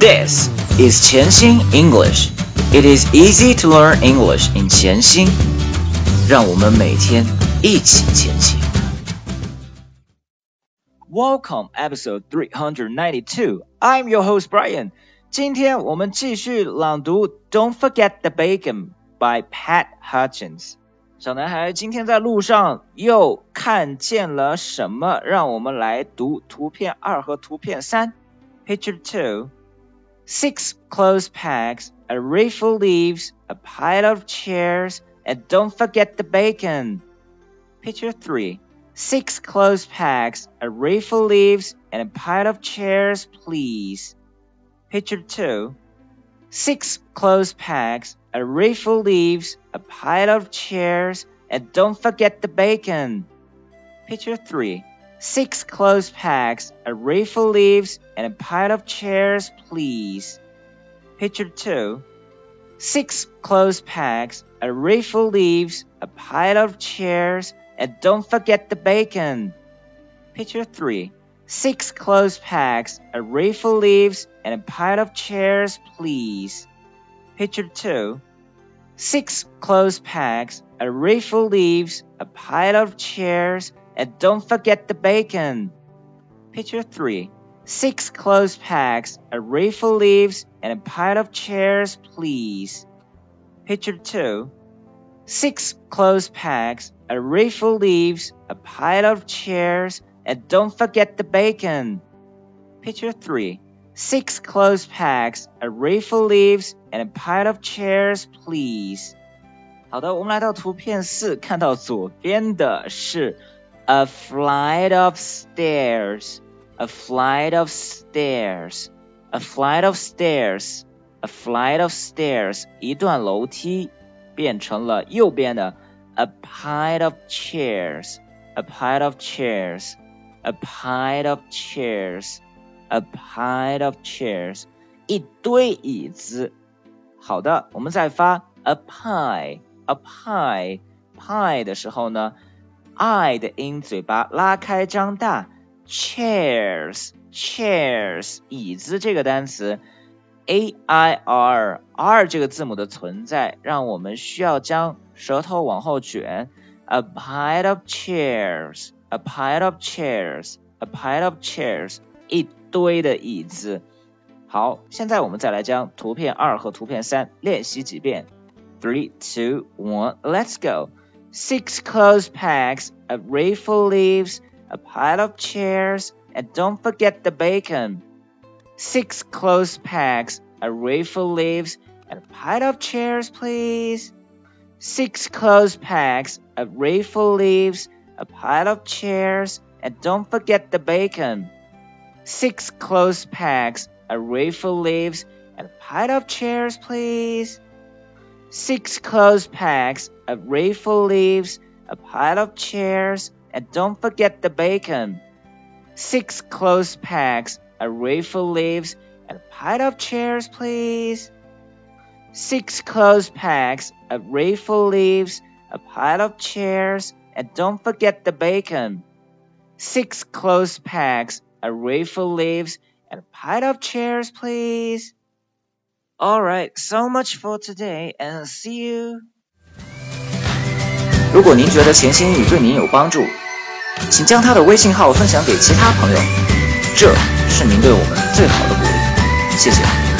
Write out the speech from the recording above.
This is 潜心 English. It is easy to learn English in 潜心。让我们每天一起前行。Welcome, episode 392. I'm your host Brian. 今天我们继续朗读《Don't Forget the Bacon》by Pat Hutchins。小男孩今天在路上又看见了什么？让我们来读图片二和图片三。Picture two, six clothes pegs, a rifle leaves, a pile of chairs, and don't forget the bacon. Picture three, six clothes pegs, a rifle leaves, and a pile of chairs, please. Picture two, six clothes pegs, a rifle leaves, a pile of chairs, and don't forget the bacon. Picture 3. Six clothes pegs, a rifle leaves, and a pile of chairs, please. Picture 2. Six clothes pegs, a rifle leaves, a pile of chairs, and don't forget the bacon. Picture 3. Six clothes pegs, a rifle leaves, and a pile of chairs, please. Picture 2. Six clothes pegs, a rifle leaves, a pile of chairs, and don't forget the bacon. Picture 3. Six clothes pegs, a rifle leaves, and a pile of chairs, please. Picture 2. Six clothes pegs, a rifle leaves, a pile of chairs, and don't forget the bacon. Picture 3 six clothes pegs, a rifle leaves, and a pile of chairs, please. 好的，我们来到图片四，看到左边的是 a flight of stairs, a flight of stairs, a flight of stairs, a flight of stairs，一段楼梯，变成了右边的 a pile of chairs, a pile of chairs, a pile of chairs。A pile of chairs，一堆椅子。好的，我们再发 a pie，a pie，pie 的时候呢 ，i 的音嘴巴拉开张大。Chairs，chairs，椅子这个单词，a i r r 这个字母的存在，让我们需要将舌头往后卷。A pile of chairs，a pile of chairs，a pile of chairs，一。堆的椅子。好，现在我们再来将图片二和图片三练习几遍。Three, two, one, let's go. Six clothes pegs, a rifle leaves, a pile of chairs, and don't forget the bacon. Six clothes pegs, a rifle leaves, and a pile of chairs, please. Six clothes pegs, a rifle leaves, a pile of chairs, and don't forget the bacon six clothes pegs, a rifle leaves, and a pile of chairs, please. Six clothes pegs, a rifle leaves, a pile of chairs, and don't forget the bacon. Six clothes pegs, a rifle leaves, and a pile of chairs, please. Six clothes pegs, a rifle leaves, a pile of chairs, and don't forget the bacon. Six clothes pegs, a rifle leaves, and a pile of chairs, please. All right, so much for today, and see you. 如果您觉得闲心语对您有帮助，请将他的微信号分享给其他朋友，这是您对我们最好的鼓励。谢谢。